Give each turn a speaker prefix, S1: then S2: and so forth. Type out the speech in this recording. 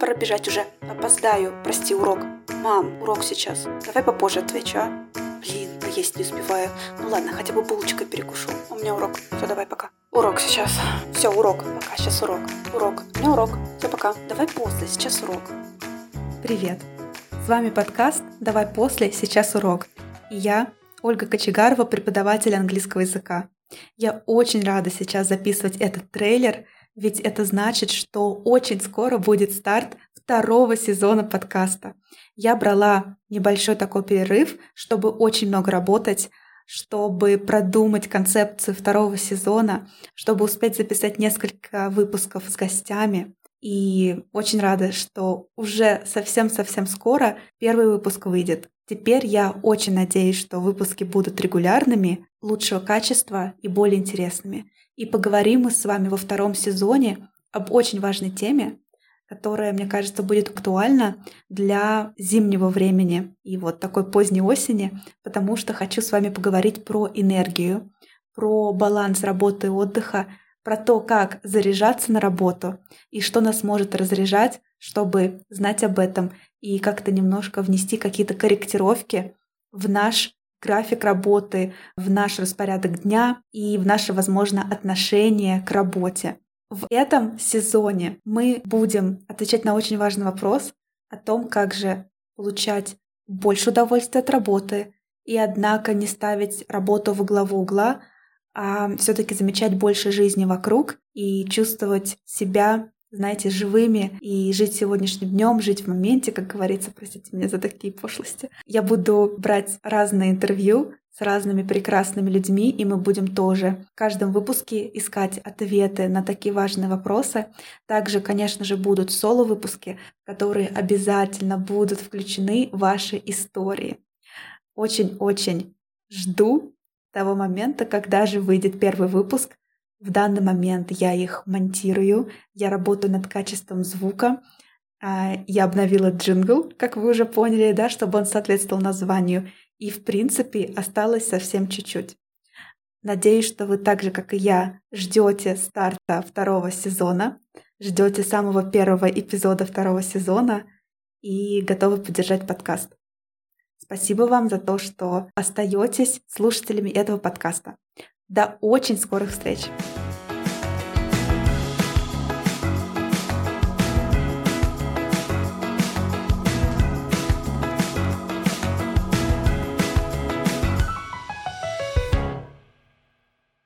S1: пора бежать уже. Опоздаю. Прости, урок. Мам, урок сейчас. Давай попозже отвечу, а? Блин, есть не успеваю. Ну ладно, хотя бы булочкой перекушу. У меня урок. Все, давай, пока. Урок сейчас. Все, урок. Пока, сейчас урок. Урок. У меня урок. Все, пока. Давай после, сейчас урок.
S2: Привет. С вами подкаст «Давай после, сейчас урок». И я, Ольга Кочегарова, преподаватель английского языка. Я очень рада сейчас записывать этот трейлер, ведь это значит, что очень скоро будет старт второго сезона подкаста. Я брала небольшой такой перерыв, чтобы очень много работать, чтобы продумать концепцию второго сезона, чтобы успеть записать несколько выпусков с гостями. И очень рада, что уже совсем-совсем скоро первый выпуск выйдет. Теперь я очень надеюсь, что выпуски будут регулярными, лучшего качества и более интересными. И поговорим мы с вами во втором сезоне об очень важной теме, которая, мне кажется, будет актуальна для зимнего времени и вот такой поздней осени, потому что хочу с вами поговорить про энергию, про баланс работы и отдыха, про то, как заряжаться на работу и что нас может разряжать, чтобы знать об этом и как-то немножко внести какие-то корректировки в наш график работы, в наш распорядок дня и в наше, возможно, отношение к работе. В этом сезоне мы будем отвечать на очень важный вопрос о том, как же получать больше удовольствия от работы и, однако, не ставить работу во главу угла, а все-таки замечать больше жизни вокруг и чувствовать себя, знаете, живыми и жить сегодняшним днем, жить в моменте, как говорится, простите меня за такие пошлости. Я буду брать разные интервью с разными прекрасными людьми, и мы будем тоже в каждом выпуске искать ответы на такие важные вопросы. Также, конечно же, будут соло-выпуски, которые обязательно будут включены в ваши истории. Очень-очень жду того момента, когда же выйдет первый выпуск. В данный момент я их монтирую, я работаю над качеством звука, а, я обновила джингл, как вы уже поняли, да, чтобы он соответствовал названию. И, в принципе, осталось совсем чуть-чуть. Надеюсь, что вы так же, как и я, ждете старта второго сезона, ждете самого первого эпизода второго сезона и готовы поддержать подкаст. Спасибо вам за то, что остаетесь слушателями этого подкаста. До очень скорых встреч!